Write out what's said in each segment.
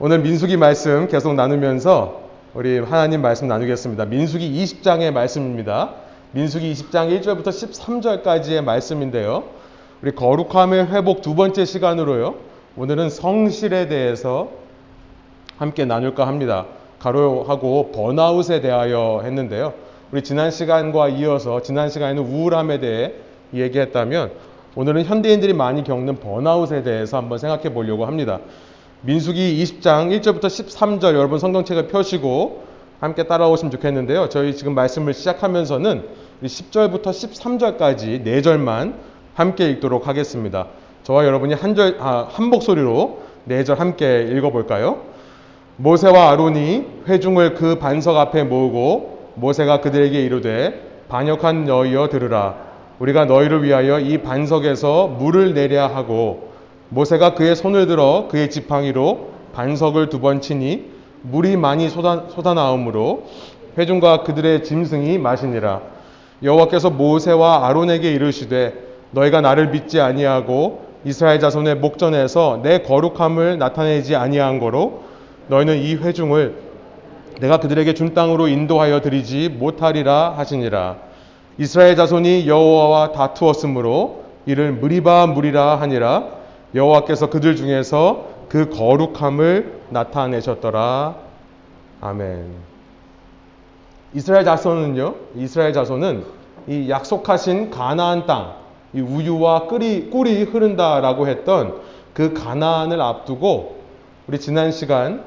오늘 민수기 말씀 계속 나누면서 우리 하나님 말씀 나누겠습니다. 민수기 20장의 말씀입니다. 민수기 20장 1절부터 13절까지의 말씀인데요. 우리 거룩함의 회복 두 번째 시간으로요. 오늘은 성실에 대해서 함께 나눌까 합니다. 가로하고 번아웃에 대하여 했는데요. 우리 지난 시간과 이어서 지난 시간에는 우울함에 대해 얘기했다면 오늘은 현대인들이 많이 겪는 번아웃에 대해서 한번 생각해 보려고 합니다. 민수기 20장 1절부터 13절 여러분 성경책을 펴시고 함께 따라오시면 좋겠는데요. 저희 지금 말씀을 시작하면서는 10절부터 13절까지 4절만 함께 읽도록 하겠습니다. 저와 여러분이 한 절, 아, 한 목소리로 4절 함께 읽어볼까요? 모세와 아론이 회중을 그 반석 앞에 모으고 모세가 그들에게 이르되 반역한 너희여 들으라 우리가 너희를 위하여 이 반석에서 물을 내려 하고 모세가 그의 손을 들어 그의 지팡이로 반석을 두 번 치니 물이 많이 쏟아, 쏟아나오므로 회중과 그들의 짐승이 마시니라. 여호와께서 모세와 아론에게 이르시되 너희가 나를 믿지 아니하고 이스라엘 자손의 목전에서 내 거룩함을 나타내지 아니한 거로 너희는 이 회중을 내가 그들에게 준 땅으로 인도하여 드리지 못하리라 하시니라. 이스라엘 자손이 여호와와 다투었으므로 이를 무리바 무리라 하니라 여호와께서 그들 중에서 그 거룩함을 나타내셨더라. 아멘. 이스라엘 자손은요. 이스라엘 자손은 이 약속하신 가나안 땅, 이 우유와 꿀이, 꿀이 흐른다라고 했던 그 가나안을 앞두고 우리 지난 시간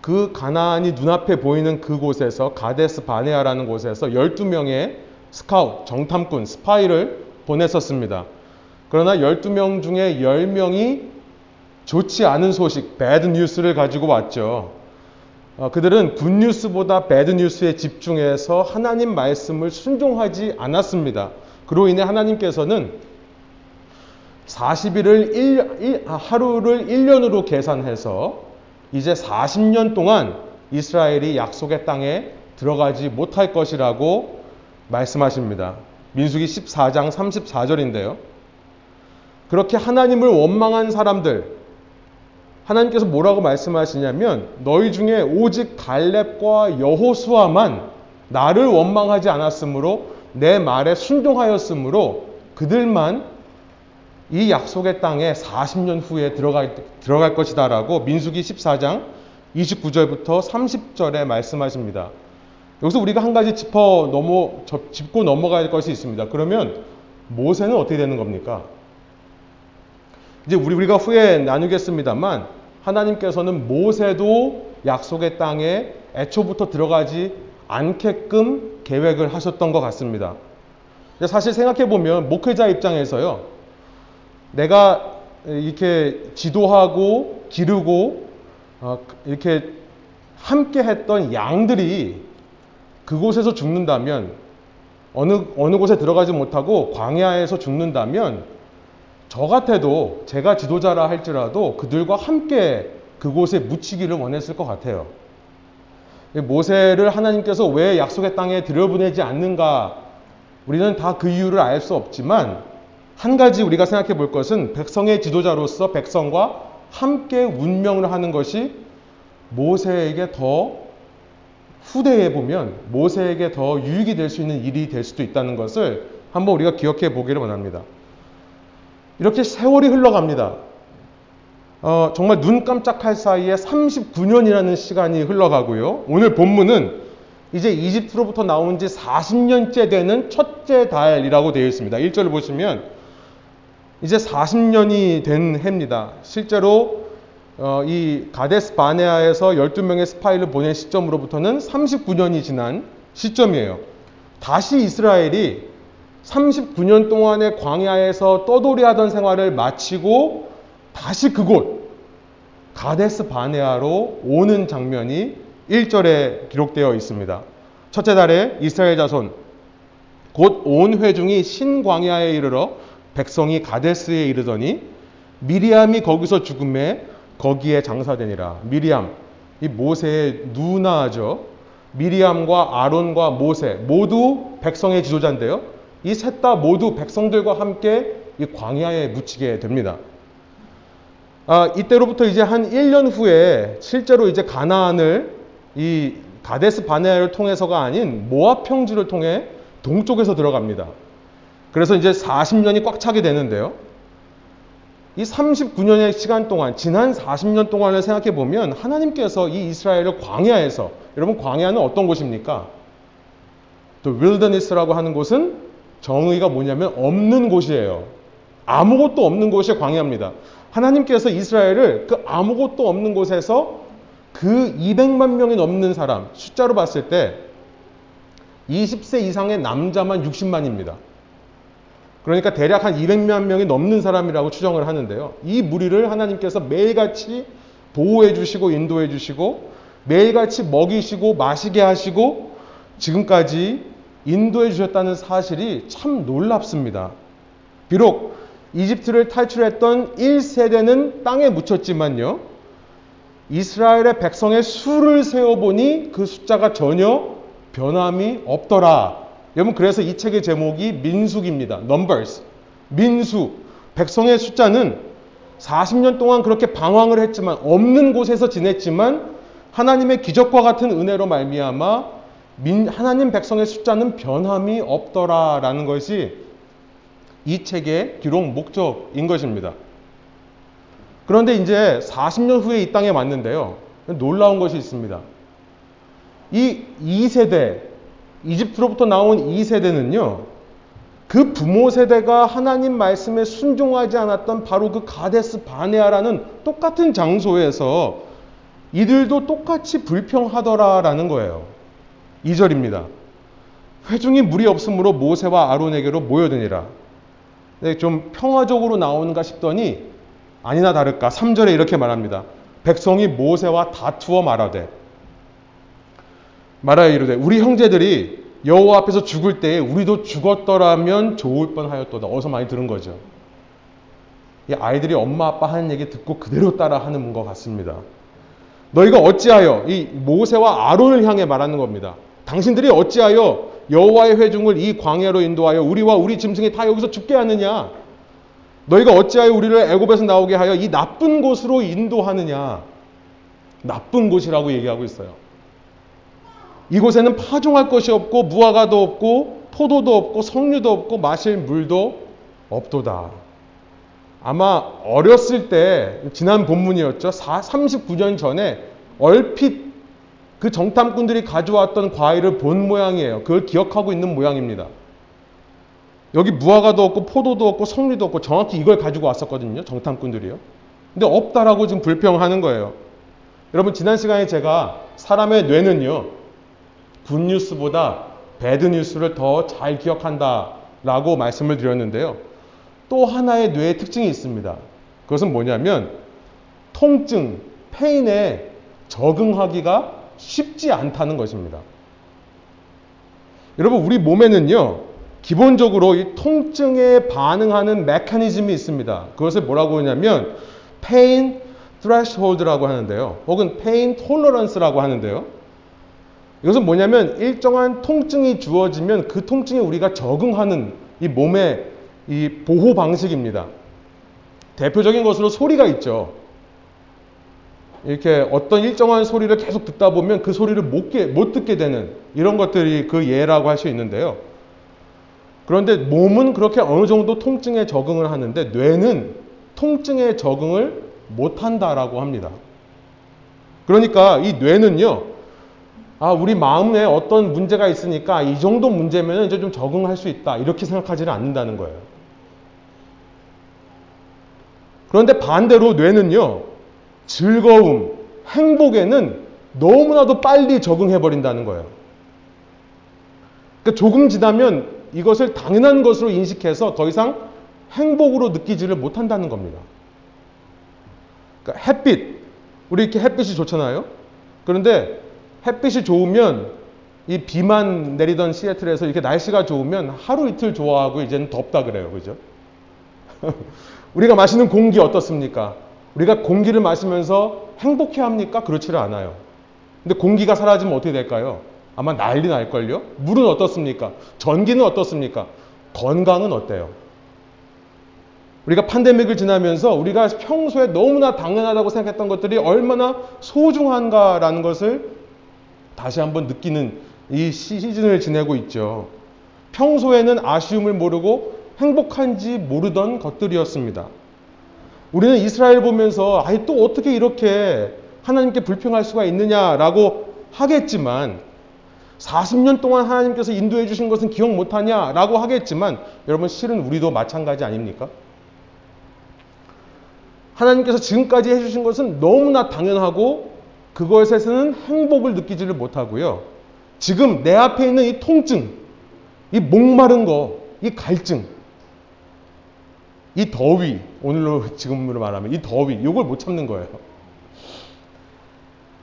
그 가나안이 눈앞에 보이는 그곳에서 가데스 바네아라는 곳에서 12명의 스카웃, 정탐꾼, 스파이를 보냈었습니다. 그러나 12명 중에 10명이 좋지 않은 소식, bad news를 가지고 왔죠. 어, 그들은 good news보다 bad news에 집중해서 하나님 말씀을 순종하지 않았습니다. 그로 인해 하나님께서는 40일을 1, 하루를 1년으로 계산해서 이제 40년 동안 이스라엘이 약속의 땅에 들어가지 못할 것이라고 말씀하십니다. 민수기 14장 34절인데요. 그렇게 하나님을 원망한 사람들, 하나님께서 뭐라고 말씀하시냐면 너희 중에 오직 갈렙과 여호수아만 나를 원망하지 않았으므로 내 말에 순종하였으므로 그들만 이 약속의 땅에 40년 후에 들어갈, 들어갈 것이다라고 민수기 14장 29절부터 30절에 말씀하십니다. 여기서 우리가 한 가지 짚어 넘어, 짚고 넘어갈 것이 있습니다. 그러면 모세는 어떻게 되는 겁니까? 이제 우리, 우리가 후에 나누겠습니다만 하나님께서는 모세도 약속의 땅에 애초부터 들어가지 않게끔 계획을 하셨던 것 같습니다. 사실 생각해 보면 목회자 입장에서요, 내가 이렇게 지도하고 기르고 어, 이렇게 함께 했던 양들이 그곳에서 죽는다면 어느 어느 곳에 들어가지 못하고 광야에서 죽는다면 저 같아도 제가 지도자라 할지라도 그들과 함께 그곳에 묻히기를 원했을 것 같아요. 모세를 하나님께서 왜 약속의 땅에 들여보내지 않는가? 우리는 다 그 이유를 알 수 없지만 한 가지 우리가 생각해 볼 것은 백성의 지도자로서 백성과 함께 운명을 하는 것이 모세에게 더 후대에 보면 모세에게 더 유익이 될 수 있는 일이 될 수도 있다는 것을 한번 우리가 기억해 보기를 원합니다. 이렇게 세월이 흘러갑니다. 어, 정말 눈 깜짝할 사이에 39년이라는 시간이 흘러가고요. 오늘 본문은 이제 이집트로부터 나온 지 40년째 되는 첫째 달이라고 되어 있습니다. 1절을 보시면 이제 40년이 된 해입니다. 실제로 어, 이 가데스 바네아에서 12명의 스파이를 보낸 시점으로부터는 39년이 지난 시점이에요. 다시 이스라엘이 39년 동안의 광야에서 떠돌이 하던 생활을 마치고 다시 그곳 가데스 바네아로 오는 장면이 1절에 기록되어 있습니다. 첫째 달에 이스라엘 자손 곧 온 회중이 신광야에 이르러 백성이 가데스에 이르더니 미리암이 거기서 죽음에 거기에 장사되니라. 미리암, 이 모세의 누나죠. 미리암과 아론과 모세 모두 백성의 지도자인데요. 이 셋 다 모두 백성들과 함께 이 광야에 묻히게 됩니다. 아, 이때로부터 이제 한 1년 후에 실제로 이제 가나안을 이 가데스 바네아를 통해서가 아닌 모압 평지를 통해 동쪽에서 들어갑니다. 그래서 이제 40년이 꽉 차게 되는데요. 이 39년의 시간 동안 지난 40년 동안을 생각해 보면 하나님께서 이 이스라엘을 광야에서 여러분 광야는 어떤 곳입니까? 또 wilderness라고 하는 곳은 정의가 뭐냐면 없는 곳이에요. 아무것도 없는 곳이 광야입니다. 하나님께서 이스라엘을 그 아무것도 없는 곳에서 그 200만 명이 넘는 사람 숫자로 봤을 때 20세 이상의 남자만 60만입니다. 그러니까 대략 한 200만 명이 넘는 사람이라고 추정을 하는데요. 이 무리를 하나님께서 매일같이 보호해 주시고 인도해 주시고 매일같이 먹이시고 마시게 하시고 지금까지 인도해 주셨다는 사실이 참 놀랍습니다. 비록 이집트를 탈출했던 1세대는 땅에 묻혔지만요. 이스라엘의 백성의 수를 세어보니 그 숫자가 전혀 변함이 없더라. 여러분 그래서 이 책의 제목이 민숙입니다. Numbers. 민숙. 백성의 숫자는 40년 동안 그렇게 방황을 했지만 없는 곳에서 지냈지만 하나님의 기적과 같은 은혜로 말미암아 민, 하나님 백성의 숫자는 변함이 없더라라는 것이 이 책의 기록 목적인 것입니다. 그런데 이제 40년 후에 이 땅에 왔는데요. 놀라운 것이 있습니다. 이 2세대, 이집트로부터 나온 2세대는요, 그 부모 세대가 하나님 말씀에 순종하지 않았던 바로 그 가데스 바네아라는 똑같은 장소에서 이들도 똑같이 불평하더라라는 거예요. 2절입니다. 회중이 무리 없으므로 모세와 아론에게로 모여드니라. 네, 좀 평화적으로 나오는가 싶더니 아니나 다를까 3절에 이렇게 말합니다. 백성이 모세와 다투어 말하되 말하여 이르되 우리 형제들이 여호와 앞에서 죽을 때에 우리도 죽었더라면 좋을 뻔하였도다. 어서 많이 들은 거죠. 이 아이들이 엄마 아빠 하는 얘기 듣고 그대로 따라 하는 것 같습니다. 너희가 어찌하여 이 모세와 아론을 향해 말하는 겁니다. 당신들이 어찌하여 여호와의 회중을 이 광야로 인도하여 우리와 우리 짐승이 다 여기서 죽게 하느냐? 너희가 어찌하여 우리를 애굽에서 나오게 하여 이 나쁜 곳으로 인도하느냐? 나쁜 곳이라고 얘기하고 있어요. 이곳에는 파종할 것이 없고 무화과도 없고 포도도 없고 석류도 없고 마실 물도 없도다. 아마 어렸을 때 지난 본문이었죠. 39년 전에 얼핏 그 정탐꾼들이 가져왔던 과일을 본 모양이에요. 그걸 기억하고 있는 모양입니다. 여기 무화과도 없고 포도도 없고 석류도 없고 정확히 이걸 가지고 왔었거든요. 정탐꾼들이요. 근데 없다라고 지금 불평하는 거예요. 여러분 지난 시간에 제가 사람의 뇌는요. 굿뉴스보다 배드뉴스를 더 잘 기억한다라고 말씀을 드렸는데요. 또 하나의 뇌의 특징이 있습니다. 그것은 뭐냐면 통증, 페인에 적응하기가 쉽지 않다는 것입니다. 여러분 우리 몸에는요. 기본적으로 이 통증에 반응하는 메커니즘이 있습니다. 그것을 뭐라고 하냐면 pain threshold라고 하는데요. 혹은 pain tolerance라고 하는데요. 이것은 뭐냐면 일정한 통증이 주어지면 그 통증에 우리가 적응하는 이 몸의 이 보호 방식입니다. 대표적인 것으로 소리가 있죠. 이렇게 어떤 일정한 소리를 계속 듣다 보면 그 소리를 못, 못 듣게 되는 이런 것들이 그 예라고 할 수 있는데요. 그런데 몸은 그렇게 어느 정도 통증에 적응을 하는데 뇌는 통증에 적응을 못 한다라고 합니다. 그러니까 이 뇌는요, 아, 우리 마음에 어떤 문제가 있으니까 이 정도 문제면 이제 좀 적응할 수 있다. 이렇게 생각하지는 않는다는 거예요. 그런데 반대로 뇌는요, 즐거움, 행복에는 너무나도 빨리 적응해버린다는 거예요. 그러니까 조금 지나면 이것을 당연한 것으로 인식해서 더 이상 행복으로 느끼지를 못한다는 겁니다. 그러니까 햇빛, 우리 이렇게 햇빛이 좋잖아요. 그런데 햇빛이 좋으면 이 비만 내리던 시애틀에서 이렇게 날씨가 좋으면 하루 이틀 좋아하고 이제는 덥다 그래요. 그죠? 우리가 마시는 공기 어떻습니까? 우리가 공기를 마시면서 행복해 합니까? 그렇지를 않아요. 근데 공기가 사라지면 어떻게 될까요? 아마 난리 날걸요? 물은 어떻습니까? 전기는 어떻습니까? 건강은 어때요? 우리가 팬데믹을 지나면서 우리가 평소에 너무나 당연하다고 생각했던 것들이 얼마나 소중한가라는 것을 다시 한번 느끼는 이 시즌을 지내고 있죠. 평소에는 아쉬움을 모르고 행복한지 모르던 것들이었습니다. 우리는 이스라엘 보면서 아이 또 어떻게 이렇게 하나님께 불평할 수가 있느냐라고 하겠지만 40년 동안 하나님께서 인도해 주신 것은 기억 못하냐라고 하겠지만 여러분 실은 우리도 마찬가지 아닙니까? 하나님께서 지금까지 해주신 것은 너무나 당연하고 그것에서는 행복을 느끼지를 못하고요. 지금 내 앞에 있는 이 통증, 이 목마른 거, 이 갈증, 이 더위, 오늘로 지금으로 말하면 이 더위, 이걸 못 참는 거예요.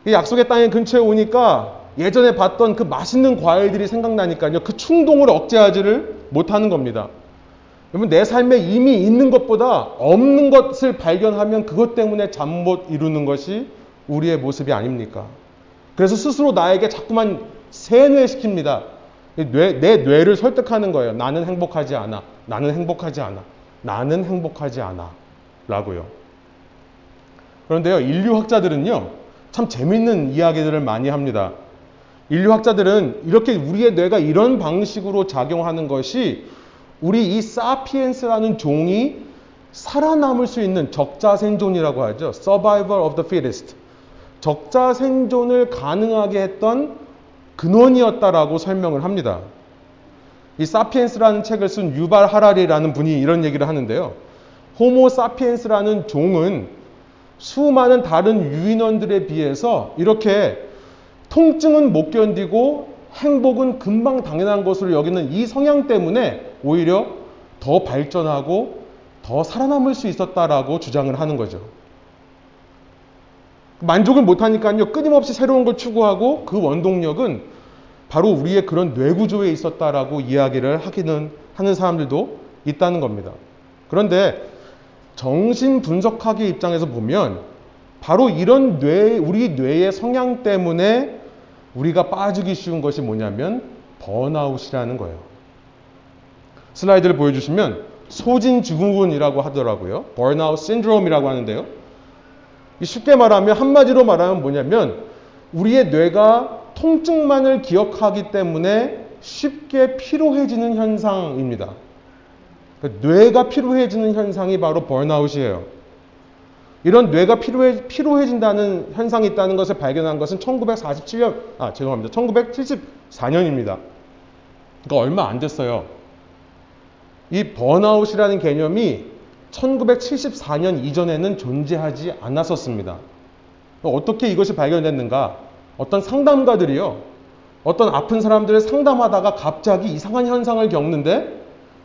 이 약속의 땅에 근처에 오니까 예전에 봤던 그 맛있는 과일들이 생각나니까요. 그 충동을 억제하지를 못하는 겁니다. 여러분 내 삶에 이미 있는 것보다 없는 것을 발견하면 그것 때문에 잠 못 이루는 것이 우리의 모습이 아닙니까? 그래서 스스로 나에게 자꾸만 세뇌시킵니다. 뇌, 내 뇌를 설득하는 거예요. 나는 행복하지 않아. 나는 행복하지 않아. 나는 행복하지 않아. 라고요. 그런데요, 인류학자들은요, 참 재밌는 이야기들을 많이 합니다. 인류학자들은 이렇게 우리의 뇌가 이런 방식으로 작용하는 것이 우리 이 사피엔스라는 종이 살아남을 수 있는 적자 생존이라고 하죠. Survival of the fittest. 적자 생존을 가능하게 했던 근원이었다라고 설명을 합니다. 이 사피엔스라는 책을 쓴 유발 하라리라는 분이 이런 얘기를 하는데요. 호모 사피엔스라는 종은 수많은 다른 유인원들에 비해서 이렇게 통증은 못 견디고 행복은 금방 당연한 것으로 여기는 이 성향 때문에 오히려 더 발전하고 더 살아남을 수 있었다라고 주장을 하는 거죠. 만족을 못하니까요, 끊임없이 새로운 걸 추구하고 그 원동력은 바로 우리의 그런 뇌구조에 있었다라고 이야기를 하기는 하는 사람들도 있다는 겁니다. 그런데 정신 분석학의 입장에서 보면 바로 이런 뇌, 우리 뇌의 성향 때문에 우리가 빠지기 쉬운 것이 뭐냐면 번아웃이라는 거예요. 슬라이드를 보여주시면 소진 증후군이라고 하더라고요. 번아웃 신드롬이라고 하는데요. 쉽게 말하면 한마디로 말하면 뭐냐면 우리의 뇌가 통증만을 기억하기 때문에 쉽게 피로해지는 현상입니다. 그러니까 뇌가 피로해지는 현상이 바로 번아웃이에요. 이런 뇌가 피로해, 피로해진다는 현상이 있다는 것을 발견한 것은 1947년, 아, 죄송합니다. 1974년입니다. 그러니까 얼마 안 됐어요. 이 번아웃이라는 개념이 1974년 이전에는 존재하지 않았었습니다. 어떻게 이것이 발견됐는가? 어떤 상담가들이요. 어떤 아픈 사람들을 상담하다가 갑자기 이상한 현상을 겪는데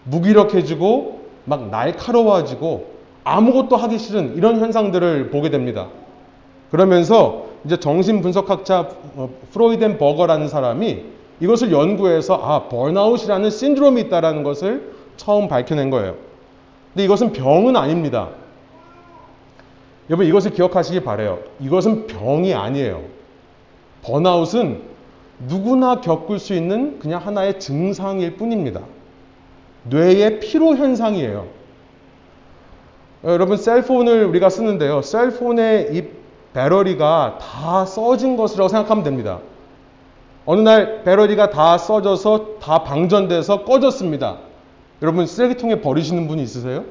무기력해지고 막 날카로워지고 아무것도 하기 싫은 이런 현상들을 보게 됩니다. 그러면서 이제 정신분석학자 어, 프로이덴 버거라는 사람이 이것을 연구해서 아, 번아웃이라는 신드롬이 있다라는 것을 처음 밝혀낸 거예요. 근데 이것은 병은 아닙니다. 여러분 이것을 기억하시기 바래요. 이것은 병이 아니에요. 번아웃은 누구나 겪을 수 있는 그냥 하나의 증상일 뿐입니다. 뇌의 피로 현상이에요. 어, 여러분 셀폰을 우리가 쓰는데요. 셀폰의 이 배터리가 다 써진 것이라고 생각하면 됩니다. 어느 날 배터리가 다 써져서 다 방전돼서 꺼졌습니다. 여러분 쓰레기통에 버리시는 분이 있으세요?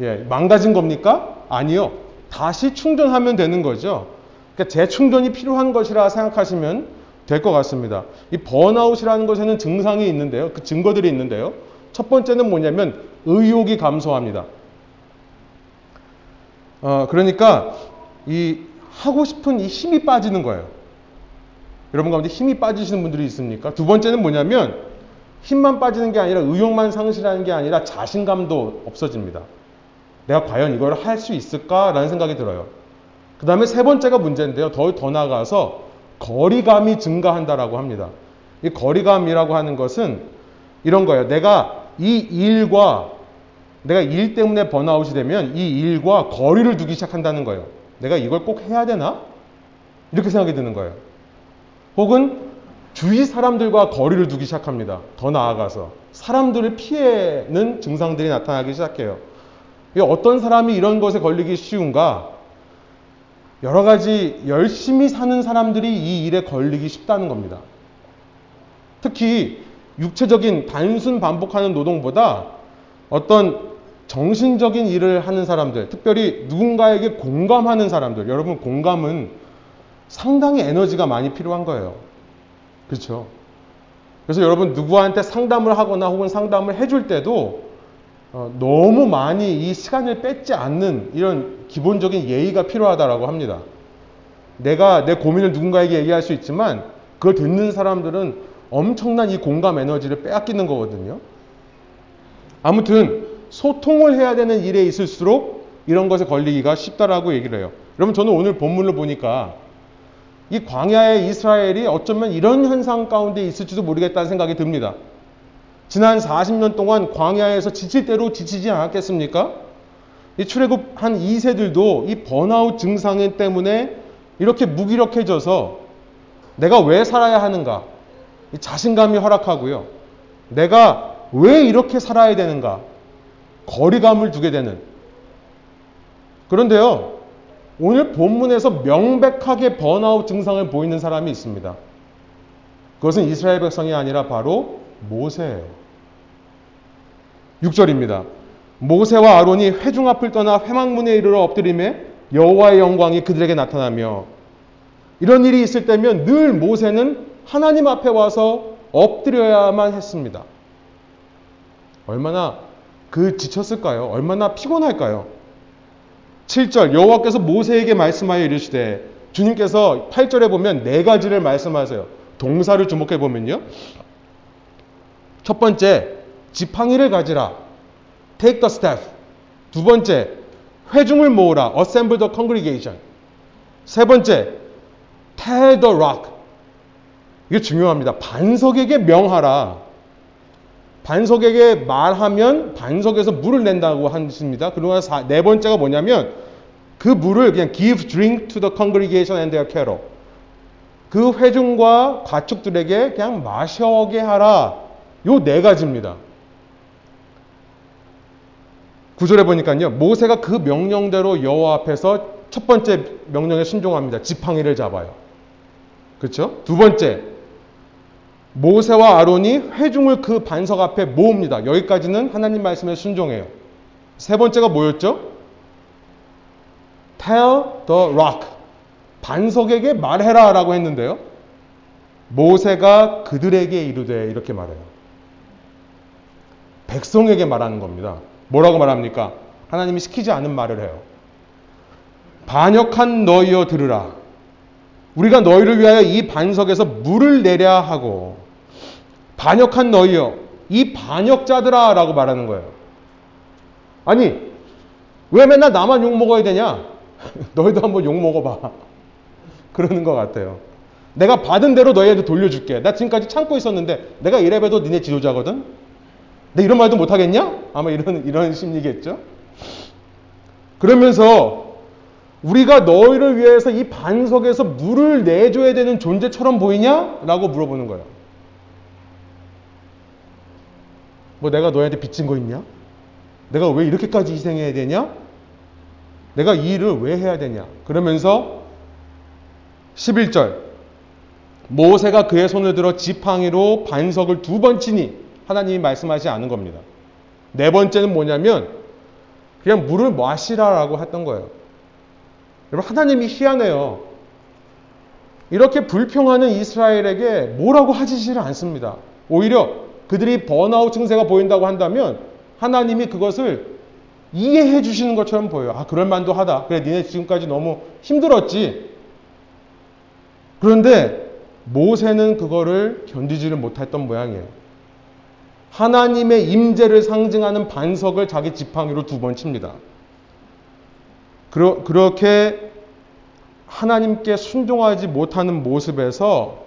예, 망가진 겁니까? 아니요. 다시 충전하면 되는 거죠. 그러니까 재충전이 필요한 것이라 생각하시면 될 것 같습니다. 이 번아웃이라는 것에는 증상이 있는데요. 그 증거들이 있는데요. 첫 번째는 뭐냐면 의욕이 감소합니다. 어, 그러니까 이 하고 싶은 이 힘이 빠지는 거예요. 여러분 가운데 힘이 빠지시는 분들이 있습니까? 두 번째는 뭐냐면 힘만 빠지는 게 아니라 의욕만 상실하는 게 아니라 자신감도 없어집니다. 내가 과연 이걸 할 수 있을까라는 생각이 들어요. 그 다음에 세 번째가 문제인데요. 더, 더 나아가서 거리감이 증가한다라고 합니다. 이 거리감이라고 하는 것은 이런 거예요. 내가 이 일과 내가 일 때문에 번아웃이 되면 이 일과 거리를 두기 시작한다는 거예요. 내가 이걸 꼭 해야 되나? 이렇게 생각이 드는 거예요. 혹은 주위 사람들과 거리를 두기 시작합니다. 더 나아가서 사람들을 피해는 증상들이 나타나기 시작해요. 어떤 사람이 이런 것에 걸리기 쉬운가? 여러 가지 열심히 사는 사람들이 이 일에 걸리기 쉽다는 겁니다. 특히 육체적인 단순 반복하는 노동보다 어떤 정신적인 일을 하는 사람들, 특별히 누군가에게 공감하는 사람들, 여러분 공감은 상당히 에너지가 많이 필요한 거예요. 그렇죠? 그래서 여러분 누구한테 상담을 하거나 혹은 상담을 해줄 때도 어, 너무 많이 이 시간을 뺏지 않는 이런 기본적인 예의가 필요하다라고 합니다. 내가 내 고민을 누군가에게 얘기할 수 있지만 그걸 듣는 사람들은 엄청난 이 공감 에너지를 빼앗기는 거거든요. 아무튼 소통을 해야 되는 일에 있을수록 이런 것에 걸리기가 쉽다라고 얘기를 해요. 여러분 저는 오늘 본문을 보니까 이 광야의 이스라엘이 어쩌면 이런 현상 가운데 있을지도 모르겠다는 생각이 듭니다. 지난 40년 동안 광야에서 지칠 대로 지치지 않았겠습니까? 이 출애굽 한 2세들도 이 번아웃 증상 때문에 이렇게 무기력해져서 내가 왜 살아야 하는가? 자신감이 허락하고요. 내가 왜 이렇게 살아야 되는가? 거리감을 두게 되는. 그런데요, 오늘 본문에서 명백하게 번아웃 증상을 보이는 사람이 있습니다. 그것은 이스라엘 백성이 아니라 바로 모세예요. 6절입니다. 모세와 아론이 회중 앞을 떠나 회막문에 이르러 엎드림에 여호와의 영광이 그들에게 나타나며 이런 일이 있을 때면 늘 모세는 하나님 앞에 와서 엎드려야만 했습니다. 얼마나 그 지쳤을까요? 얼마나 피곤할까요? 7절 여호와께서 모세에게 말씀하여 이르시되 주님께서 8절에 보면 네 가지를 말씀하세요. 동사를 주목해 보면요. 첫 번째 지팡이를 가지라. take the staff. 두 번째 회중을 모으라. assemble the congregation. 세 번째 tear the rock. 이게 중요합니다. 반석에게 명하라. 반석에게 말하면 반석에서 물을 낸다고 하십니다. 그리고 네 번째가 뭐냐면 그 물을 그냥 give drink to the congregation and their cattle. 그 회중과 가축들에게 그냥 마셔게 하라. 요 네 가지입니다. 구절에 보니까요. 모세가 그 명령대로 여호와 앞에서 첫 번째 명령에 순종합니다. 지팡이를 잡아요. 그렇죠? 두 번째 모세와 아론이 회중을 그 반석 앞에 모읍니다. 여기까지는 하나님 말씀에 순종해요. 세 번째가 뭐였죠? Tell the rock. 반석에게 말해라 라고 했는데요. 모세가 그들에게 이르되 이렇게 말해요. 백성에게 말하는 겁니다. 뭐라고 말합니까? 하나님이 시키지 않은 말을 해요. 반역한 너희여 들으라. 우리가 너희를 위하여 이 반석에서 물을 내려 하고 반역한 너희여 이 반역자들아 라고 말하는 거예요. 아니 왜 맨날 나만 욕 먹어야 되냐? 너희도 한번 욕 먹어봐. 그러는 것 같아요. 내가 받은 대로 너희한테 돌려줄게. 나 지금까지 참고 있었는데 내가 이래봬도 니네 지도자거든? 내 이런 말도 못하겠냐? 아마 이런, 이런 심리겠죠? 그러면서 우리가 너희를 위해서 이 반석에서 물을 내줘야 되는 존재처럼 보이냐? 라고 물어보는 거예요. 뭐 내가 너희한테 빚진 거 있냐? 내가 왜 이렇게까지 희생해야 되냐? 내가 이 일을 왜 해야 되냐? 그러면서 11절 모세가 그의 손을 들어 지팡이로 반석을 두 번 치니 하나님이 말씀하지 않은 겁니다. 네 번째는 뭐냐면 그냥 물을 마시라라고 했던 거예요. 여러분 하나님이 희한해요. 이렇게 불평하는 이스라엘에게 뭐라고 하시지를 않습니다. 오히려 그들이 번아웃 증세가 보인다고 한다면 하나님이 그것을 이해해 주시는 것처럼 보여요. 아, 그럴 만도 하다. 그래, 니네 지금까지 너무 힘들었지. 그런데 모세는 그거를 견디지를 못했던 모양이에요. 하나님의 임재를 상징하는 반석을 자기 지팡이로 두 번 칩니다. 그러, 그렇게 하나님께 순종하지 못하는 모습에서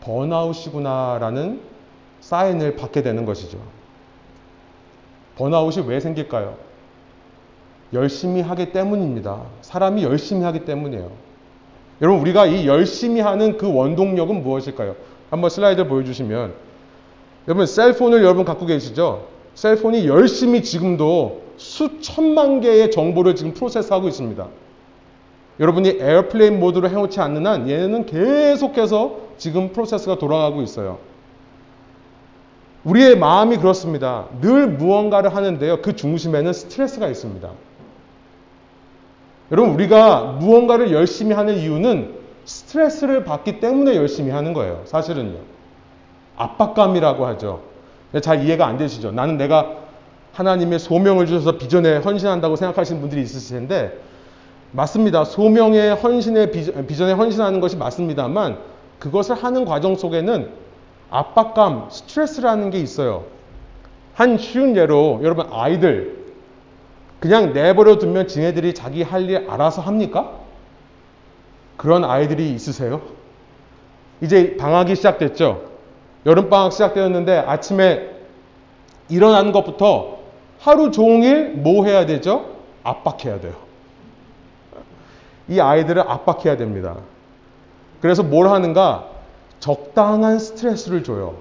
번아웃이구나라는 사인을 받게 되는 것이죠. 번아웃이 왜 생길까요? 열심히 하기 때문입니다. 사람이 열심히 하기 때문이에요. 여러분, 우리가 이 열심히 하는 그 원동력은 무엇일까요? 한번 슬라이드 보여주시면. 여러분, cell phone을 여러분 갖고 계시죠? cell phone이 열심히 지금도 수천만 개의 정보를 지금 process하고 있습니다. 여러분이 airplane mode로 해놓지 않는 한 얘는 계속해서 지금 process가 돌아가고 있어요. 우리의 마음이 그렇습니다. 늘 무언가를 하는데요. 그 중심에는 스트레스가 있습니다. 여러분, 우리가 무언가를 열심히 하는 이유는 스트레스를 받기 때문에 열심히 하는 거예요. 사실은요. 압박감이라고 하죠. 잘 이해가 안 되시죠? 나는 내가 하나님의 소명을 주셔서 비전에 헌신한다고 생각하시는 분들이 있으실 텐데, 맞습니다. 소명의 헌신의 비전에 헌신하는 것이 맞습니다만, 그것을 하는 과정 속에는 압박감, 스트레스라는 게 있어요. 한 쉬운 예로 여러분 아이들 그냥 내버려 두면 지네들이 자기 할 일 알아서 합니까? 그런 아이들이 있으세요? 이제 방학이 시작됐죠. 여름방학 시작되었는데 아침에 일어나는 것부터 하루 종일 뭐 해야 되죠? 압박해야 돼요. 이 아이들을 압박해야 됩니다. 그래서 뭘 하는가? 적당한 스트레스를 줘요.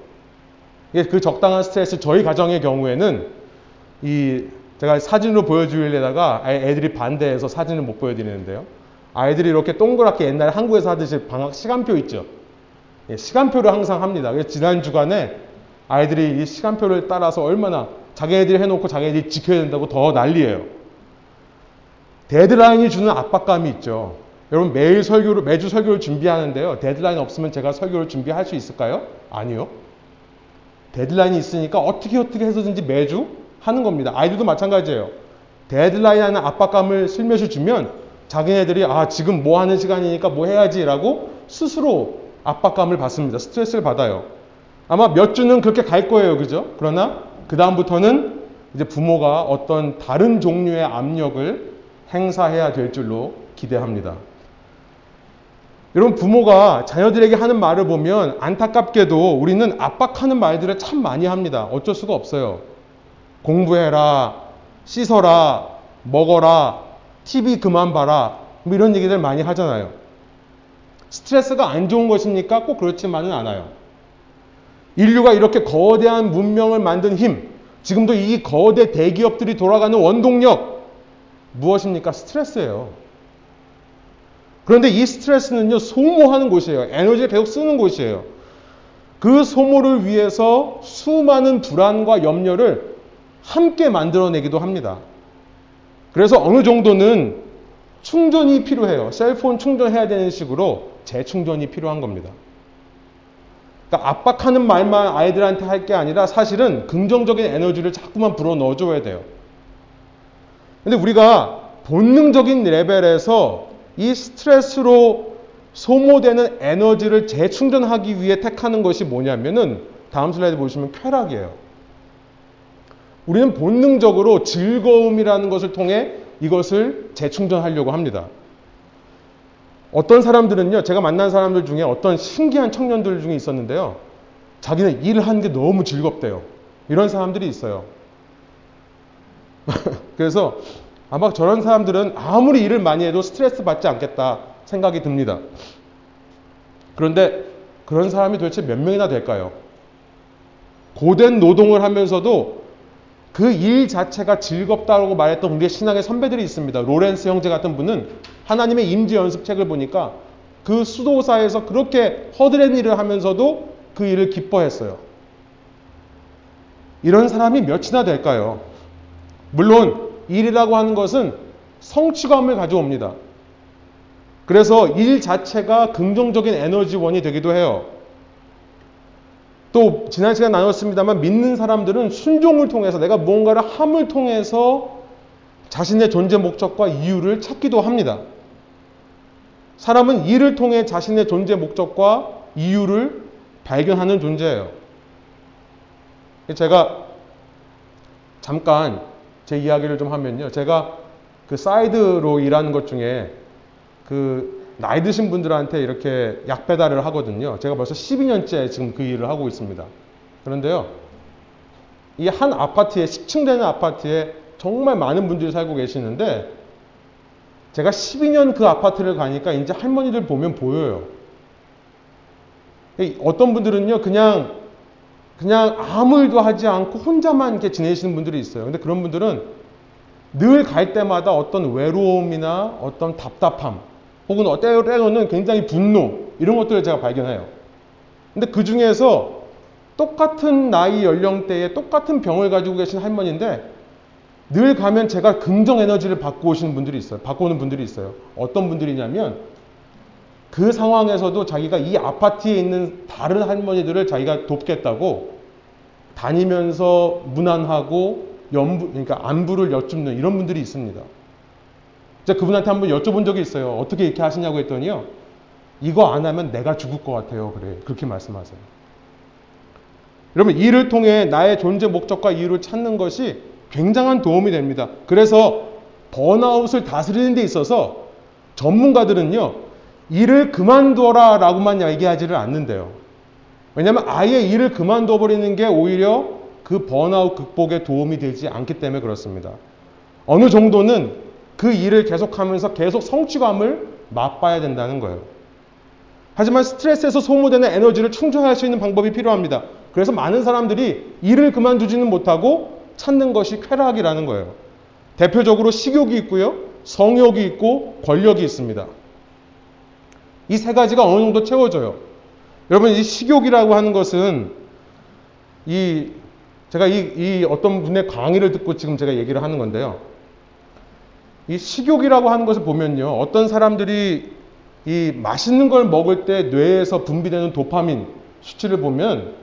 그 적당한 스트레스 저희 가정의 경우에는 이 제가 사진으로 보여주려다가 애들이 반대해서 사진을 못 보여드리는데요. 아이들이 이렇게 동그랗게 옛날에 한국에서 하듯이 방학 시간표 있죠. 예, 시간표를 항상 합니다. 지난 주간에 아이들이 이 시간표를 따라서 얼마나 자기네들이 해놓고 자기네들이 지켜야 된다고 더 난리예요. 데드라인이 주는 압박감이 있죠. 여러분 매일 설교를 매주 설교를 준비하는데요. 데드라인 없으면 제가 설교를 준비할 수 있을까요? 아니요. 데드라인이 있으니까 어떻게 어떻게 해서든지 매주 하는 겁니다. 아이들도 마찬가지예요. 데드라인 하는 압박감을 슬며시 주면 자기네들이 아 지금 뭐 하는 시간이니까 뭐 해야지라고 스스로 압박감을 받습니다. 스트레스를 받아요. 아마 몇 주는 그렇게 갈 거예요. 그죠? 그러나 그 다음부터는 이제 부모가 어떤 다른 종류의 압력을 행사해야 될 줄로 기대합니다. 여러분 부모가 자녀들에게 하는 말을 보면 안타깝게도 우리는 압박하는 말들을 참 많이 합니다. 어쩔 수가 없어요. 공부해라, 씻어라, 먹어라, TV 그만 봐라, 뭐 이런 얘기들 많이 하잖아요. 스트레스가 안 좋은 것입니까? 꼭 그렇지만은 않아요. 인류가 이렇게 거대한 문명을 만든 힘, 지금도 이 거대 대기업들이 돌아가는 원동력, 무엇입니까? 스트레스예요. 그런데 이 스트레스는요, 소모하는 곳이에요. 에너지를 계속 쓰는 곳이에요. 그 소모를 위해서 수많은 불안과 염려를 함께 만들어내기도 합니다. 그래서 어느 정도는 충전이 필요해요. 셀폰 충전해야 되는 식으로 재충전이 필요한 겁니다. 그러니까 압박하는 말만 아이들한테 할 게 아니라 사실은 긍정적인 에너지를 자꾸만 불어 넣어줘야 돼요. 근데 우리가 본능적인 레벨에서 이 스트레스로 소모되는 에너지를 재충전하기 위해 택하는 것이 뭐냐면은 다음 슬라이드 보시면 쾌락이에요. 우리는 본능적으로 즐거움이라는 것을 통해 이것을 재충전하려고 합니다. 어떤 사람들은요, 제가 만난 사람들 중에 어떤 신기한 청년들 중에 있었는데요. 자기는 일을 하는 게 너무 즐겁대요. 이런 사람들이 있어요. 그래서 아마 저런 사람들은 아무리 일을 많이 해도 스트레스 받지 않겠다 생각이 듭니다. 그런데 그런 사람이 도대체 몇 명이나 될까요? 고된 노동을 하면서도 그 일 자체가 즐겁다고 말했던 우리의 신앙의 선배들이 있습니다. 로렌스 형제 같은 분은 하나님의 임지 연습책을 보니까 그 수도사에서 그렇게 허드렛 일을 하면서도 그 일을 기뻐했어요. 이런 사람이 몇이나 될까요? 물론 일이라고 하는 것은 성취감을 가져옵니다. 그래서 일 자체가 긍정적인 에너지원이 되기도 해요. 또 지난 시간 나눴습니다만 믿는 사람들은 순종을 통해서 내가 무언가를 함을 통해서 자신의 존재 목적과 이유를 찾기도 합니다. 사람은 일을 통해 자신의 존재 목적과 이유를 발견하는 존재예요. 제가 잠깐 제 이야기를 좀 하면요. 제가 그 사이드로 일하는 것 중에 그 나이 드신 분들한테 이렇게 약 배달을 하거든요. 제가 벌써 12년째 지금 그 일을 하고 있습니다. 그런데요. 이 한 아파트에 10층 되는 아파트에 정말 많은 분들이 살고 계시는데 제가 12년 그 아파트를 가니까 이제 할머니들 보면 보여요. 어떤 분들은요, 그냥 그냥 아무 일도 하지 않고 혼자만 이렇게 지내시는 분들이 있어요. 근데 그런 분들은 늘 갈 때마다 어떤 외로움이나 어떤 답답함 혹은 때로는 굉장히 분노 이런 것들을 제가 발견해요. 근데 그 중에서 똑같은 나이 연령대에 똑같은 병을 가지고 계신 할머니인데 늘 가면 제가 긍정 에너지를 받고 오시는 분들이 있어요. 받고 오는 분들이 있어요. 어떤 분들이냐면 그 상황에서도 자기가 이 아파트에 있는 다른 할머니들을 자기가 돕겠다고 다니면서 무난하고 연부, 그러니까 안부를 여쭙는 이런 분들이 있습니다. 제가 그분한테 한번 여쭤본 적이 있어요. 어떻게 이렇게 하시냐고 했더니요. 이거 안 하면 내가 죽을 것 같아요. 그래. 그렇게 말씀하세요. 여러분, 이를 통해 나의 존재 목적과 이유를 찾는 것이 굉장한 도움이 됩니다. 그래서 번아웃을 다스리는 데 있어서 전문가들은요, 일을 그만둬라 라고만 얘기하지를 않는데요. 왜냐하면 아예 일을 그만둬 버리는 게 오히려 그 번아웃 극복에 도움이 되지 않기 때문에 그렇습니다. 어느 정도는 그 일을 계속하면서 계속 성취감을 맛봐야 된다는 거예요. 하지만 스트레스에서 소모되는 에너지를 충전할 수 있는 방법이 필요합니다. 그래서 많은 사람들이 일을 그만두지는 못하고 찾는 것이 쾌락이라는 거예요. 대표적으로 식욕이 있고요. 성욕이 있고 권력이 있습니다. 이 세 가지가 어느 정도 채워져요. 여러분, 이 식욕이라고 하는 것은 이 제가 이, 이 어떤 분의 강의를 듣고 지금 제가 얘기를 하는 건데요. 이 식욕이라고 하는 것을 보면요. 어떤 사람들이 이 맛있는 걸 먹을 때 뇌에서 분비되는 도파민 수치를 보면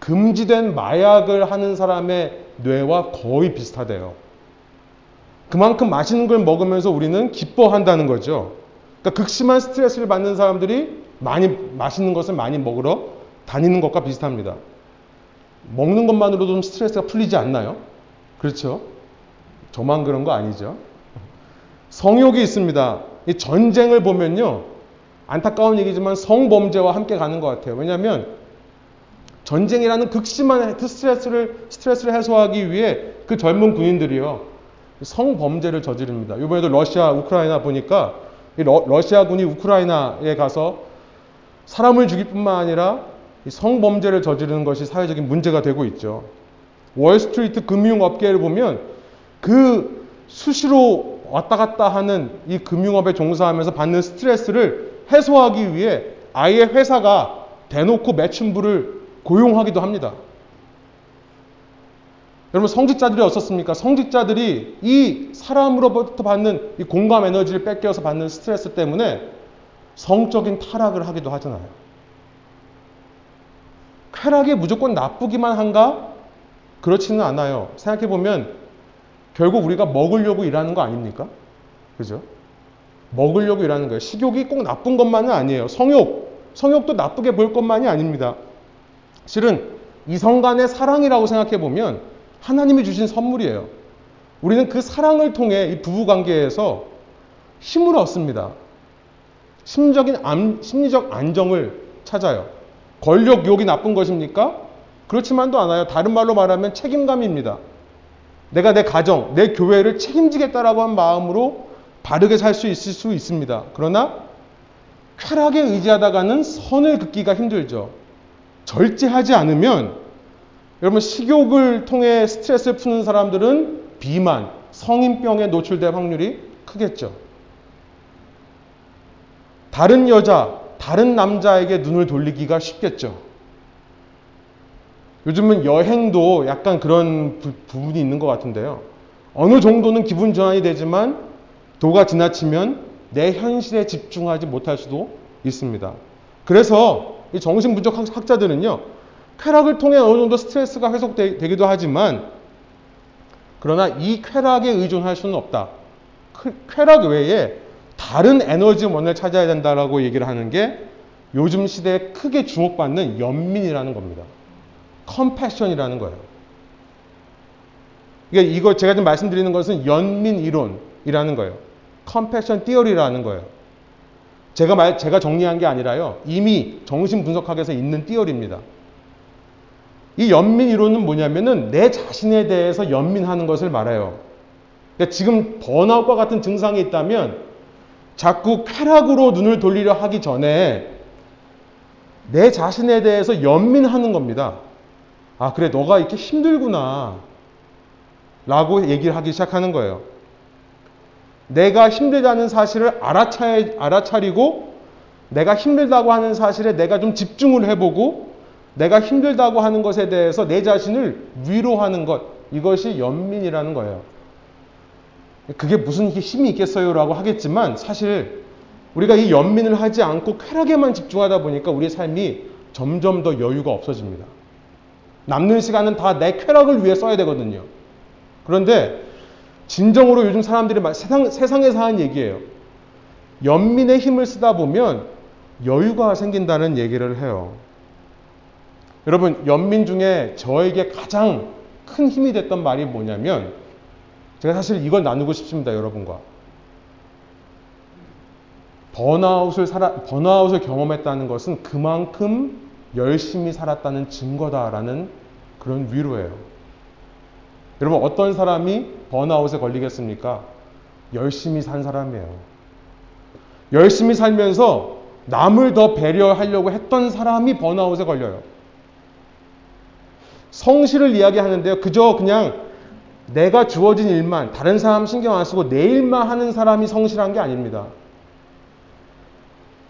금지된 마약을 하는 사람의 뇌와 거의 비슷하대요. 그만큼 맛있는 걸 먹으면서 우리는 기뻐한다는 거죠. 그러니까 극심한 스트레스를 받는 사람들이 많이 맛있는 것을 많이 먹으러 다니는 것과 비슷합니다. 먹는 것만으로도 좀 스트레스가 풀리지 않나요? 그렇죠? 저만 그런 거 아니죠? 성욕이 있습니다. 이 전쟁을 보면요. 안타까운 얘기지만 성범죄와 함께 가는 것 같아요. 왜냐하면 전쟁이라는 극심한 스트레스를, 스트레스를 해소하기 위해 그 젊은 군인들이요. 성범죄를 저지릅니다. 이번에도 러시아, 우크라이나 보니까 러, 러시아군이 우크라이나에 가서 사람을 죽일 뿐만 아니라 성범죄를 저지르는 것이 사회적인 문제가 되고 있죠. 월스트리트 금융업계를 보면 그 수시로 왔다 갔다 하는 이 금융업에 종사하면서 받는 스트레스를 해소하기 위해 아예 회사가 대놓고 매춘부를 고용하기도 합니다. 여러분 성직자들이 어떻습니까? 성직자들이 이 사람으로부터 받는 이 공감 에너지를 뺏겨서 받는 스트레스 때문에 성적인 타락을 하기도 하잖아요. 쾌락이 무조건 나쁘기만 한가? 그렇지는 않아요. 생각해 보면 결국 우리가 먹으려고 일하는 거 아닙니까? 그죠? 먹으려고 일하는 거예요. 식욕이 꼭 나쁜 것만은 아니에요. 성욕, 성욕도 나쁘게 볼 것만이 아닙니다. 실은 이성 간의 사랑이라고 생각해 보면 하나님이 주신 선물이에요. 우리는 그 사랑을 통해 이 부부 관계에서 힘을 얻습니다. 심적인 안, 심리적 안정을 찾아요. 권력 욕이 나쁜 것입니까? 그렇지만도 않아요. 다른 말로 말하면 책임감입니다. 내가 내 가정, 내 교회를 책임지겠다라고 한 마음으로 바르게 살 수 있을 수 있습니다. 그러나 쾌락에 의지하다가는 선을 긋기가 힘들죠. 절제하지 않으면 여러분 식욕을 통해 스트레스를 푸는 사람들은 비만, 성인병에 노출될 확률이 크겠죠. 다른 여자, 다른 남자에게 눈을 돌리기가 쉽겠죠. 요즘은 여행도 약간 그런 부, 분이 있는 것 같은데요. 어느 정도는 기분 전환이 되지만 도가 지나치면 내 현실에 집중하지 못할 수도 있습니다. 그래서 이 정신분석 학자들은요, 쾌락을 통해 어느 정도 스트레스가 회복되기도 하지만, 그러나 이 쾌락에 의존할 수는 없다. 쾌락 외에 다른 에너지 원을 찾아야 된다라고 얘기를 하는 게 요즘 시대에 크게 주목받는 연민이라는 겁니다. 컴패션이라는 거예요. 그러니까 이거 제가 지금 말씀드리는 것은 연민 이론이라는 거예요. 컴패션 띠어리라는 거예요. 제가 말, 제가 정리한 게 아니라요. 이미 정신 분석학에서 있는 띠어리입니다. 이 연민 이론은 뭐냐면은 내 자신에 대해서 연민하는 것을 말해요. 그러니까 지금 번아웃과 같은 증상이 있다면 자꾸 쾌락으로 눈을 돌리려 하기 전에 내 자신에 대해서 연민하는 겁니다. 아, 그래, 너가 이렇게 힘들구나. 라고 얘기를 하기 시작하는 거예요. 내가 힘들다는 사실을 알아차, 알아차리고 내가 힘들다고 하는 사실에 내가 좀 집중을 해보고 내가 힘들다고 하는 것에 대해서 내 자신을 위로하는 것. 이것이 연민이라는 거예요. 그게 무슨 힘이 있겠어요? 라고 하겠지만 사실 우리가 이 연민을 하지 않고 쾌락에만 집중하다 보니까 우리의 삶이 점점 더 여유가 없어집니다. 남는 시간은 다 내 쾌락을 위해 써야 되거든요. 그런데 진정으로 요즘 사람들이 세상, 세상에서 하는 얘기예요. 연민의 힘을 쓰다 보면 여유가 생긴다는 얘기를 해요. 여러분, 연민 중에 저에게 가장 큰 힘이 됐던 말이 뭐냐면, 제가 사실 이걸 나누고 싶습니다, 여러분과. 번아웃을 살아, 번아웃을 경험했다는 것은 그만큼 열심히 살았다는 증거다라는 그런 위로예요. 여러분, 어떤 사람이 번아웃에 걸리겠습니까? 열심히 산 사람이에요. 열심히 살면서 남을 더 배려하려고 했던 사람이 번아웃에 걸려요. 성실을 이야기하는데요. 그저 그냥 내가 주어진 일만, 다른 사람 신경 안 쓰고 내 일만 하는 사람이 성실한 게 아닙니다.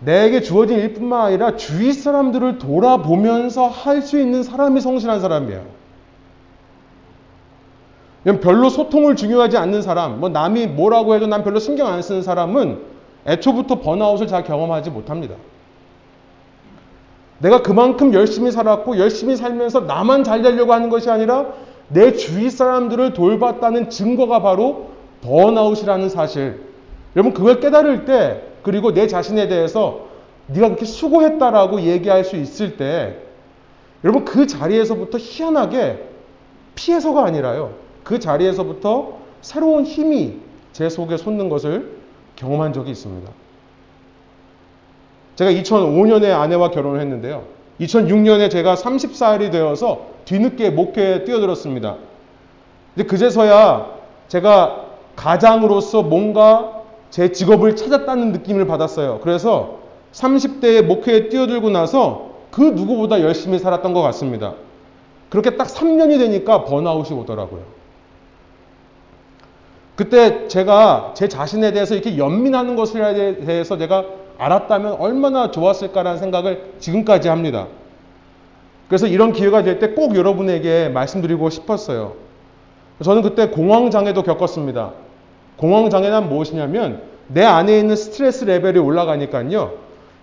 내게 주어진 일뿐만 아니라 주위 사람들을 돌아보면서 할 수 있는 사람이 성실한 사람이에요. 별로 소통을 중요하지 않는 사람, 뭐 남이 뭐라고 해도 난 별로 신경 안 쓰는 사람은 애초부터 번아웃을 잘 경험하지 못합니다. 내가 그만큼 열심히 살았고 열심히 살면서 나만 잘 되려고 하는 것이 아니라 내 주위 사람들을 돌봤다는 증거가 바로 번아웃이라는 사실. 여러분 그걸 깨달을 때 그리고 내 자신에 대해서 네가 그렇게 수고했다라고 얘기할 수 있을 때 여러분 그 자리에서부터 희한하게 피해서가 아니라요. 그 자리에서부터 새로운 힘이 제 속에 솟는 것을 경험한 적이 있습니다. 제가 2005년에 아내와 결혼을 했는데요. 2006년에 제가 30살이 되어서 뒤늦게 목회에 뛰어들었습니다. 근데 그제서야 제가 가장으로서 뭔가 제 직업을 찾았다는 느낌을 받았어요. 그래서 30대에 목회에 뛰어들고 나서 그 누구보다 열심히 살았던 것 같습니다. 그렇게 딱 3년이 되니까 번아웃이 오더라고요. 그때 제가 제 자신에 대해서 이렇게 연민하는 것에 대해서 제가 알았다면 얼마나 좋았을까라는 생각을 지금까지 합니다. 그래서 이런 기회가 될 때 꼭 여러분에게 말씀드리고 싶었어요. 저는 그때 공황장애도 겪었습니다. 공황장애는 무엇이냐면 내 안에 있는 스트레스 레벨이 올라가니까요.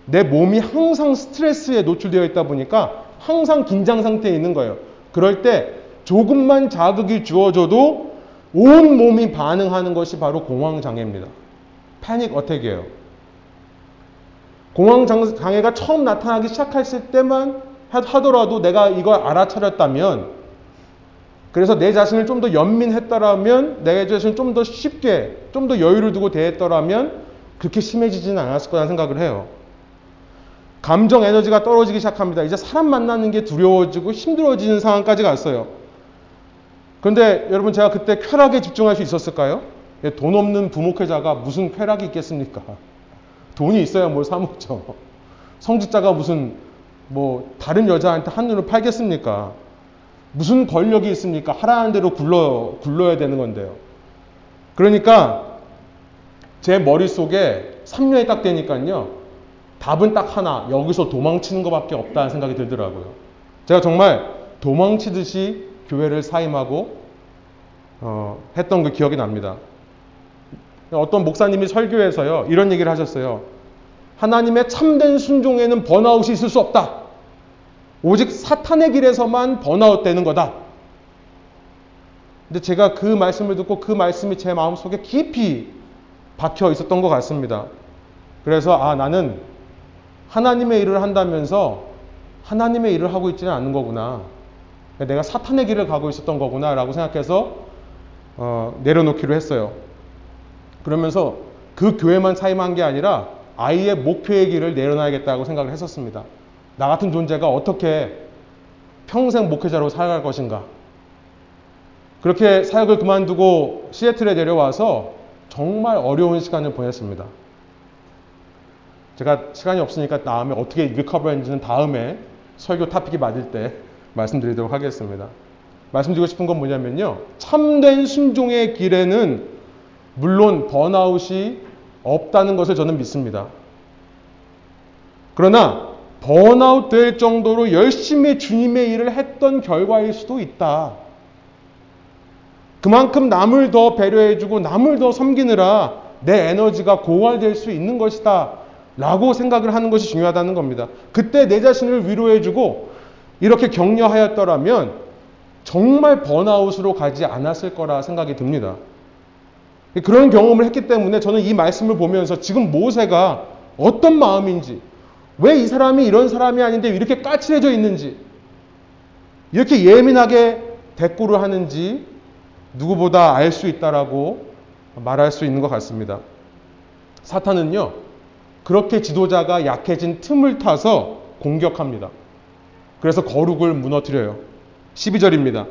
내 몸이 항상 스트레스에 노출되어 있다 보니까 항상 긴장 상태에 있는 거예요. 그럴 때 조금만 자극이 주어져도 온 몸이 반응하는 것이 바로 공황장애입니다. 패닉 어택이에요. 공황장애가 처음 나타나기 시작했을 때만 하더라도 내가 이걸 알아차렸다면 그래서 내 자신을 좀 더 연민했더라면 내 자신을 좀 더 쉽게 좀 더 여유를 두고 대했더라면 그렇게 심해지지는 않았을 거라는 생각을 해요. 감정 에너지가 떨어지기 시작합니다. 이제 사람 만나는 게 두려워지고 힘들어지는 상황까지 갔어요. 그런데 여러분 제가 그때 쾌락에 집중할 수 있었을까요? 예, 돈 없는 부목회자가 무슨 쾌락이 있겠습니까? 돈이 있어야 뭘 사먹죠. 성직자가 무슨 뭐 다른 여자한테 한눈을 팔겠습니까? 무슨 권력이 있습니까? 하라는 대로 굴러, 굴러야 되는 건데요. 그러니까 제 머릿속에 3년이 딱 되니까요. 답은 딱 하나. 여기서 도망치는 것밖에 없다는 생각이 들더라고요. 제가 정말 도망치듯이 교회를 사임하고 어, 했던 그 기억이 납니다. 어떤 목사님이 설교에서요. 이런 얘기를 하셨어요. 하나님의 참된 순종에는 번아웃이 있을 수 없다. 오직 사탄의 길에서만 번아웃 되는 거다. 근데 제가 그 말씀을 듣고 그 말씀이 제 마음속에 깊이 박혀 있었던 것 같습니다. 그래서 아 나는 하나님의 일을 한다면서 하나님의 일을 하고 있지는 않는 거구나. 내가 사탄의 길을 가고 있었던 거구나 라고 생각해서 어, 내려놓기로 했어요. 그러면서 그 교회만 사임한 게 아니라 아이의 목표의 길을 내려놔야겠다고 생각을 했었습니다. 나 같은 존재가 어떻게 평생 목회자로 살아갈 것인가. 그렇게 사역을 그만두고 시애틀에 내려와서 정말 어려운 시간을 보냈습니다. 제가 시간이 없으니까 다음에 어떻게 리커버했는지는 다음에 설교 타픽이 맞을 때 말씀드리도록 하겠습니다. 말씀드리고 싶은 건 뭐냐면요. 참된 순종의 길에는 물론 번아웃이 없다는 것을 저는 믿습니다. 그러나 번아웃 될 정도로 열심히 주님의 일을 했던 결과일 수도 있다. 그만큼 남을 더 배려해주고 남을 더 섬기느라 내 에너지가 고갈될 수 있는 것이다. 라고 생각을 하는 것이 중요하다는 겁니다. 그때 내 자신을 위로해주고 이렇게 격려하였더라면 정말 번아웃으로 가지 않았을 거라 생각이 듭니다. 그런 경험을 했기 때문에 저는 이 말씀을 보면서 지금 모세가 어떤 마음인지, 왜 이 사람이 이런 사람이 아닌데 이렇게 까칠해져 있는지, 이렇게 예민하게 대꾸를 하는지 누구보다 알 수 있다라고 말할 수 있는 것 같습니다. 사탄은요, 그렇게 지도자가 약해진 틈을 타서 공격합니다. 그래서 거룩을 무너뜨려요. 12절입니다.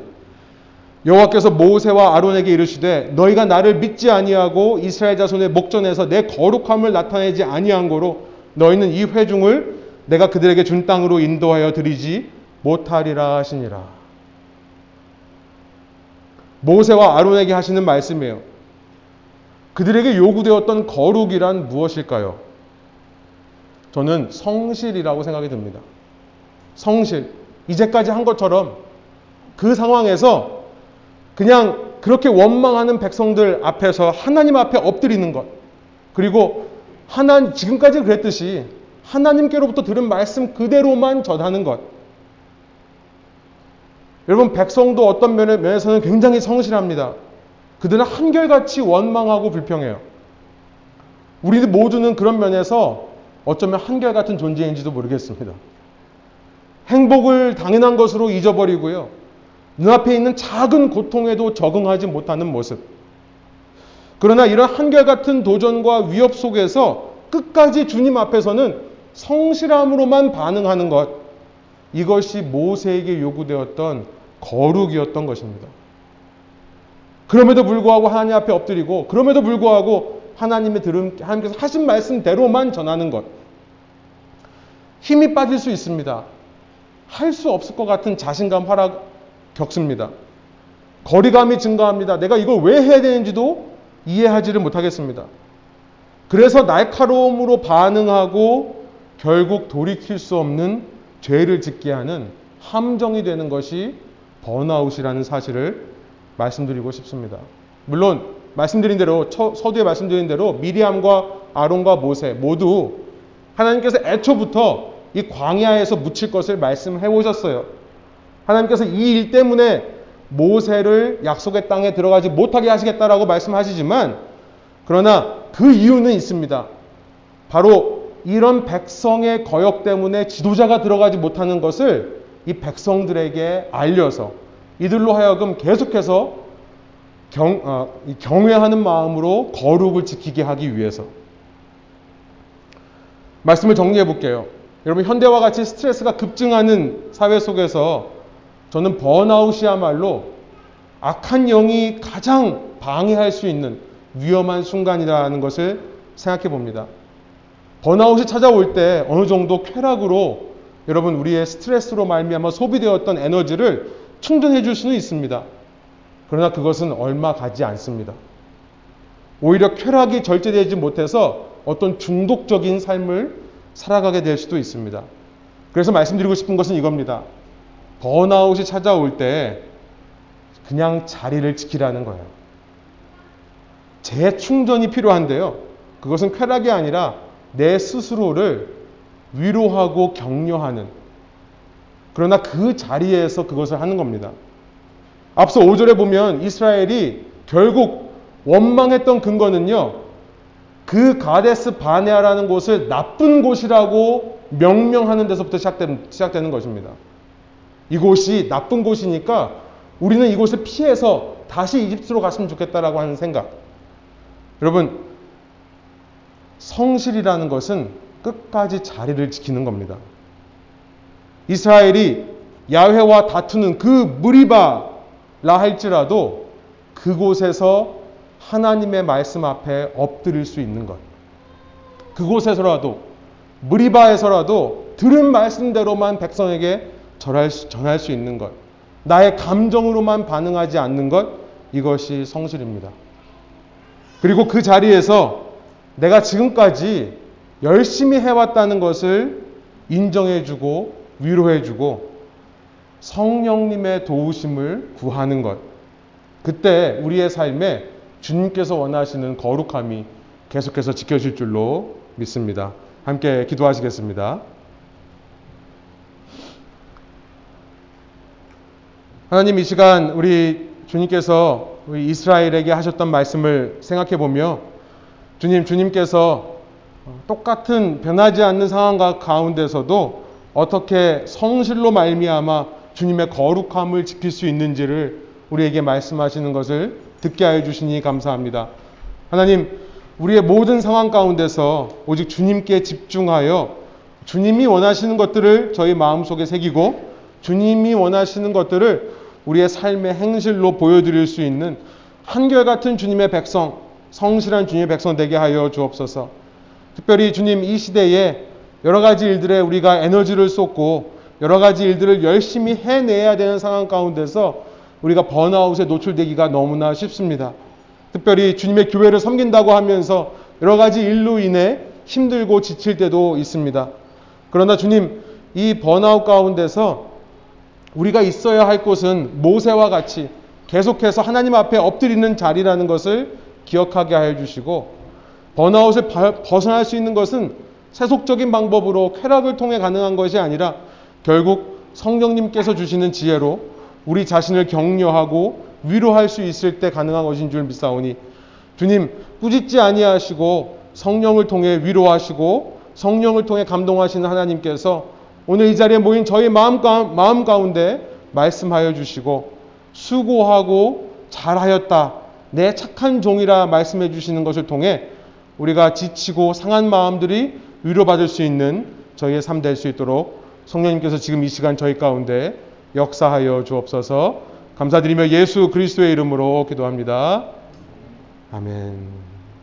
여호와께서 모세와 아론에게 이르시되 너희가 나를 믿지 아니하고 이스라엘 자손의 목전에서 내 거룩함을 나타내지 아니한 거로 너희는 이 회중을 내가 그들에게 준 땅으로 인도하여 드리지 못하리라 하시니라. 모세와 아론에게 하시는 말씀이에요. 그들에게 요구되었던 거룩이란 무엇일까요? 저는 성실이라고 생각이 듭니다. 성실. 이제까지 한 것처럼 그 상황에서 그냥 그렇게 원망하는 백성들 앞에서 하나님 앞에 엎드리는 것. 그리고 하나 지금까지 그랬듯이 하나님께로부터 들은 말씀 그대로만 전하는 것. 여러분 백성도 어떤 면에서는 굉장히 성실합니다. 그들은 한결같이 원망하고 불평해요. 우리 모두는 그런 면에서 어쩌면 한결같은 존재인지도 모르겠습니다. 행복을 당연한 것으로 잊어버리고요. 눈앞에 있는 작은 고통에도 적응하지 못하는 모습. 그러나 이런 한결같은 도전과 위협 속에서 끝까지 주님 앞에서는 성실함으로만 반응하는 것. 이것이 모세에게 요구되었던 거룩이었던 것입니다. 그럼에도 불구하고 하나님 앞에 엎드리고, 그럼에도 불구하고 하나님의 들음, 하나님께서 하신 말씀대로만 전하는 것. 힘이 빠질 수 있습니다. 할 수 없을 것 같은 자신감 하락 겪습니다. 거리감이 증가합니다. 내가 이걸 왜 해야 되는지도 이해하지를 못하겠습니다. 그래서 날카로움으로 반응하고 결국 돌이킬 수 없는 죄를 짓게 하는 함정이 되는 것이 번아웃이라는 사실을 말씀드리고 싶습니다. 물론 말씀드린 대로 서두에 말씀드린 대로 미리암과 아론과 모세 모두 하나님께서 애초부터 이 광야에서 묻힐 것을 말씀해 오셨어요. 하나님께서 이 일 때문에 모세를 약속의 땅에 들어가지 못하게 하시겠다라고 말씀하시지만 그러나 그 이유는 있습니다. 바로 이런 백성의 거역 때문에 지도자가 들어가지 못하는 것을 이 백성들에게 알려서 이들로 하여금 계속해서 경, 어, 경외하는 마음으로 거룩을 지키게 하기 위해서 말씀을 정리해 볼게요. 여러분 현대와 같이 스트레스가 급증하는 사회 속에서 저는 번아웃이야말로 악한 영이 가장 방해할 수 있는 위험한 순간이라는 것을 생각해 봅니다. 번아웃이 찾아올 때 어느 정도 쾌락으로 여러분 우리의 스트레스로 말미암아 소비되었던 에너지를 충전해 줄 수는 있습니다. 그러나 그것은 얼마 가지 않습니다. 오히려 쾌락이 절제되지 못해서 어떤 중독적인 삶을 살아가게 될 수도 있습니다. 그래서 말씀드리고 싶은 것은 이겁니다. 번아웃이 찾아올 때 그냥 자리를 지키라는 거예요. 재충전이 필요한데요. 그것은 쾌락이 아니라 내 스스로를 위로하고 격려하는 그러나 그 자리에서 그것을 하는 겁니다. 앞서 5절에 보면 이스라엘이 결국 원망했던 근거는요. 그 가데스 바네아라는 곳을 나쁜 곳이라고 명명하는 데서부터 시작되는, 시작되는 것입니다. 이곳이 나쁜 곳이니까 우리는 이곳을 피해서 다시 이집트로 갔으면 좋겠다라고 하는 생각. 여러분, 성실이라는 것은 끝까지 자리를 지키는 겁니다. 이스라엘이 야훼와 다투는 그 무리바라 할지라도 그곳에서 하나님의 말씀 앞에 엎드릴 수 있는 것. 그곳에서라도 무리바에서라도 들은 말씀대로만 백성에게 전할 수, 전할 수 있는 것, 나의 감정으로만 반응하지 않는 것, 이것이 성실입니다. 그리고 그 자리에서 내가 지금까지 열심히 해왔다는 것을 인정해주고 위로해주고 성령님의 도우심을 구하는 것. 그때 우리의 삶에 주님께서 원하시는 거룩함이 계속해서 지켜질 줄로 믿습니다. 함께 기도하시겠습니다. 하나님 이 시간 우리 주님께서 우리 이스라엘에게 하셨던 말씀을 생각해 보며 주님 주님께서 똑같은 변하지 않는 상황 가운데서도 어떻게 성실로 말미암아 주님의 거룩함을 지킬 수 있는지를 우리에게 말씀하시는 것을 듣게 하여 주시니 감사합니다. 하나님 우리의 모든 상황 가운데서 오직 주님께 집중하여 주님이 원하시는 것들을 저희 마음속에 새기고 주님이 원하시는 것들을 우리의 삶의 행실로 보여드릴 수 있는 한결같은 주님의 백성, 성실한 주님의 백성 되게 하여 주옵소서. 특별히 주님 이 시대에 여러 가지 일들에 우리가 에너지를 쏟고 여러 가지 일들을 열심히 해내야 되는 상황 가운데서 우리가 번아웃에 노출되기가 너무나 쉽습니다. 특별히 주님의 교회를 섬긴다고 하면서 여러 가지 일로 인해 힘들고 지칠 때도 있습니다. 그러나 주님, 이 번아웃 가운데서 우리가 있어야 할 곳은 모세와 같이 계속해서 하나님 앞에 엎드리는 자리라는 것을 기억하게 하여 주시고 번아웃을 벗어날 수 있는 것은 세속적인 방법으로 쾌락을 통해 가능한 것이 아니라 결국 성령님께서 주시는 지혜로 우리 자신을 격려하고 위로할 수 있을 때 가능한 것인 줄 믿사오니 주님 꾸짖지 아니하시고 성령을 통해 위로하시고 성령을 통해 감동하시는 하나님께서 오늘 이 자리에 모인 저희 마음, 마음 가운데 말씀하여 주시고 수고하고 잘하였다 내 착한 종이라 말씀해 주시는 것을 통해 우리가 지치고 상한 마음들이 위로받을 수 있는 저희의 삶 될 수 있도록 성령님께서 지금 이 시간 저희 가운데 역사하여 주옵소서 감사드리며 예수 그리스도의 이름으로 기도합니다. 아멘.